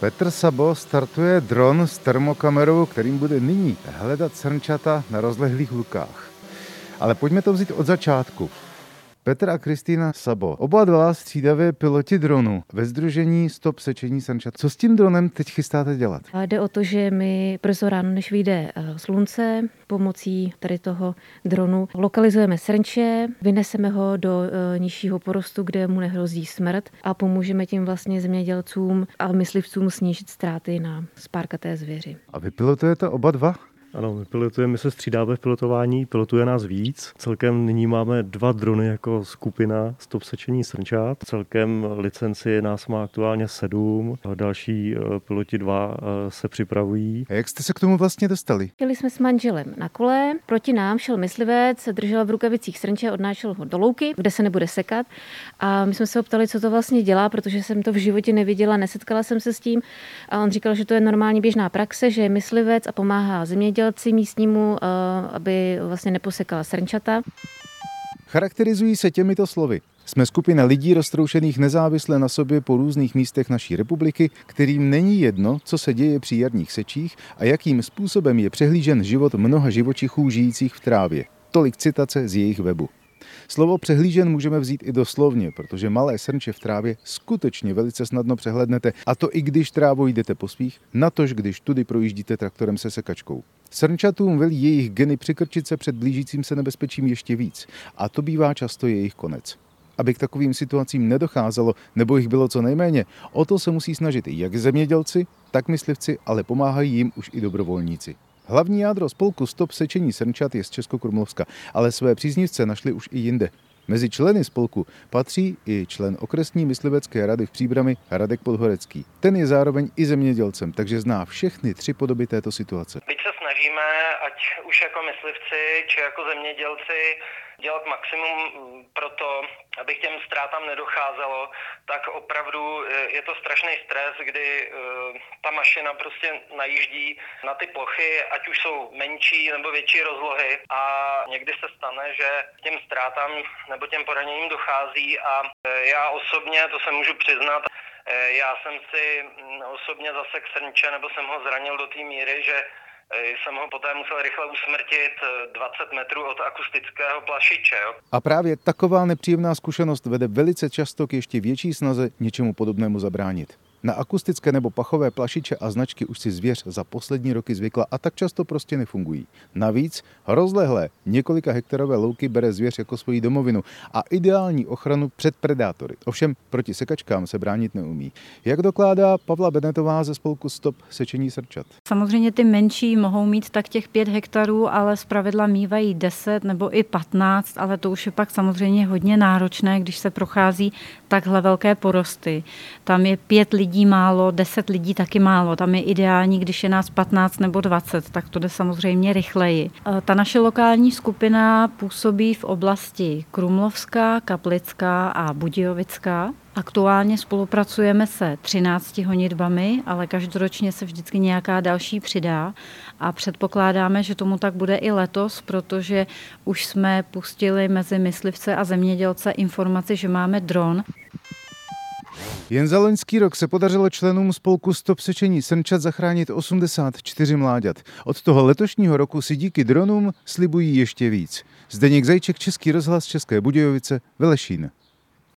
Petr Sabo startuje dron s termokamerou, kterým bude nyní hledat srnčata na rozlehlých lukách. Ale pojďme to vzít od začátku. Petr a Kristýna Sabo. Oba dva střídavě piloti dronu ve združení Stop sečení sančat. Co s tím dronem teď chystáte dělat? A jde o to, že my brzo ráno, než vyjde eh, slunce, pomocí tady toho dronu lokalizujeme srnče, vyneseme ho do eh, nižšího porostu, kde mu nehrozí smrt a pomůžeme tím vlastně zemědělcům a myslivcům snížit ztráty na spárkaté zvěři. A vy pilotujete oba dva? Ano, my pilotujeme, my se střídáme v pilotování, pilotuje nás víc. Celkem nyní máme dva drony jako skupina stop sečení srnčát. Celkem licenci nás má aktuálně sedm, další eh, piloti dva eh, se připravují. A jak jste se k tomu vlastně dostali? Jeli jsme s manželem na kole, proti nám šel myslivec, držel v rukavicích srnče, odnášel ho do louky, kde se nebude sekat. A my jsme se ho ptali, co to vlastně dělá, protože jsem to v životě neviděla, nesetkala jsem se s tím. A on říkal, že to je normálně běžná praxe, že je myslivec a pomáhá zemědělcům zemědělci místnímu, eh, aby vlastně neposekala srnčata. Charakterizují se těmito slovy. Jsme skupina lidí roztroušených nezávisle na sobě po různých místech naší republiky, kterým není jedno, co se děje při jarních sečích a jakým způsobem je přehlížen život mnoha živočichů žijících v trávě. Tolik citace z jejich webu. Slovo přehlížen můžeme vzít i doslovně, protože malé srnče v trávě skutečně velice snadno přehlednete, a to i když trávou jdete po svých, natož když tudy projíždíte traktorem se sekačkou. Srnčatům velí jejich geny přikrčit se před blížícím se nebezpečím ještě víc a to bývá často jejich konec. Aby k takovým situacím nedocházelo nebo jich bylo co nejméně, o to se musí snažit jak zemědělci, tak myslivci, ale pomáhají jim už i dobrovolníci. Hlavní jádro spolku Stop sečení srnčat je z Českokrumlovska, ale své příznivce našli už i jinde. Mezi členy spolku patří i člen okresní myslivecké rady v Příbrami Radek Podhorecký. Ten je zároveň i zemědělcem, takže zná všechny tři podoby této situace. My se snažíme, ať už jako myslivci, či jako zemědělci, dělat maximum pro to, aby k těm ztrátám nedocházelo, tak opravdu eh, je to strašný stres, kdy eh, ta mašina prostě najíždí na ty plochy, ať už jsou menší nebo větší rozlohy. A někdy se stane, že těm ztrátám nebo těm poraněním dochází a eh, já osobně, to se můžu přiznat, já jsem si mm, osobně zasek srnče nebo jsem ho zranil do té míry, že jsem ho poté musel rychle usmrtit 20 eh, metrů od akustického plašiče. Jo. A právě taková nepříjemná zkušenost vede velice často k ještě větší snaze něčemu podobnému zabránit. Na akustické nebo pachové plašiče a značky už si zvěř za poslední roky zvykla a tak často prostě nefungují. Navíc rozlehlé několika hektarové louky bere zvěř jako svoji domovinu a ideální ochranu před predátory. Ovšem proti sekačkám se bránit neumí. Jak dokládá Pavla Benetová ze spolku Stop sečení srčat? Samozřejmě ty menší mohou mít tak těch 5 hektarů, ale zpravidla mývají 10 nebo i 15, ale to už je pak samozřejmě hodně náročné, když se prochází takhle velké porosty. Tam je pět lidí málo, deset lidí taky málo. Tam je ideální, když je nás 15 nebo 20, tak to jde samozřejmě rychleji. E, ta naše lokální skupina působí v oblasti Krumlovská, Kaplická a Budějovická. Aktuálně spolupracujeme se 13 honitbami, ale každoročně se vždycky nějaká další přidá a předpokládáme, že tomu tak bude i letos, protože už jsme pustili mezi myslivce a zemědělce informaci, že máme dron. Jen za loňský rok se podařilo členům spolku Stop sečení srnčat zachránit 84 mláďat. Od toho letošního roku si díky dronům slibují ještě víc. Zdeněk Zajček, Český rozhlas České Budějovice, Velešín.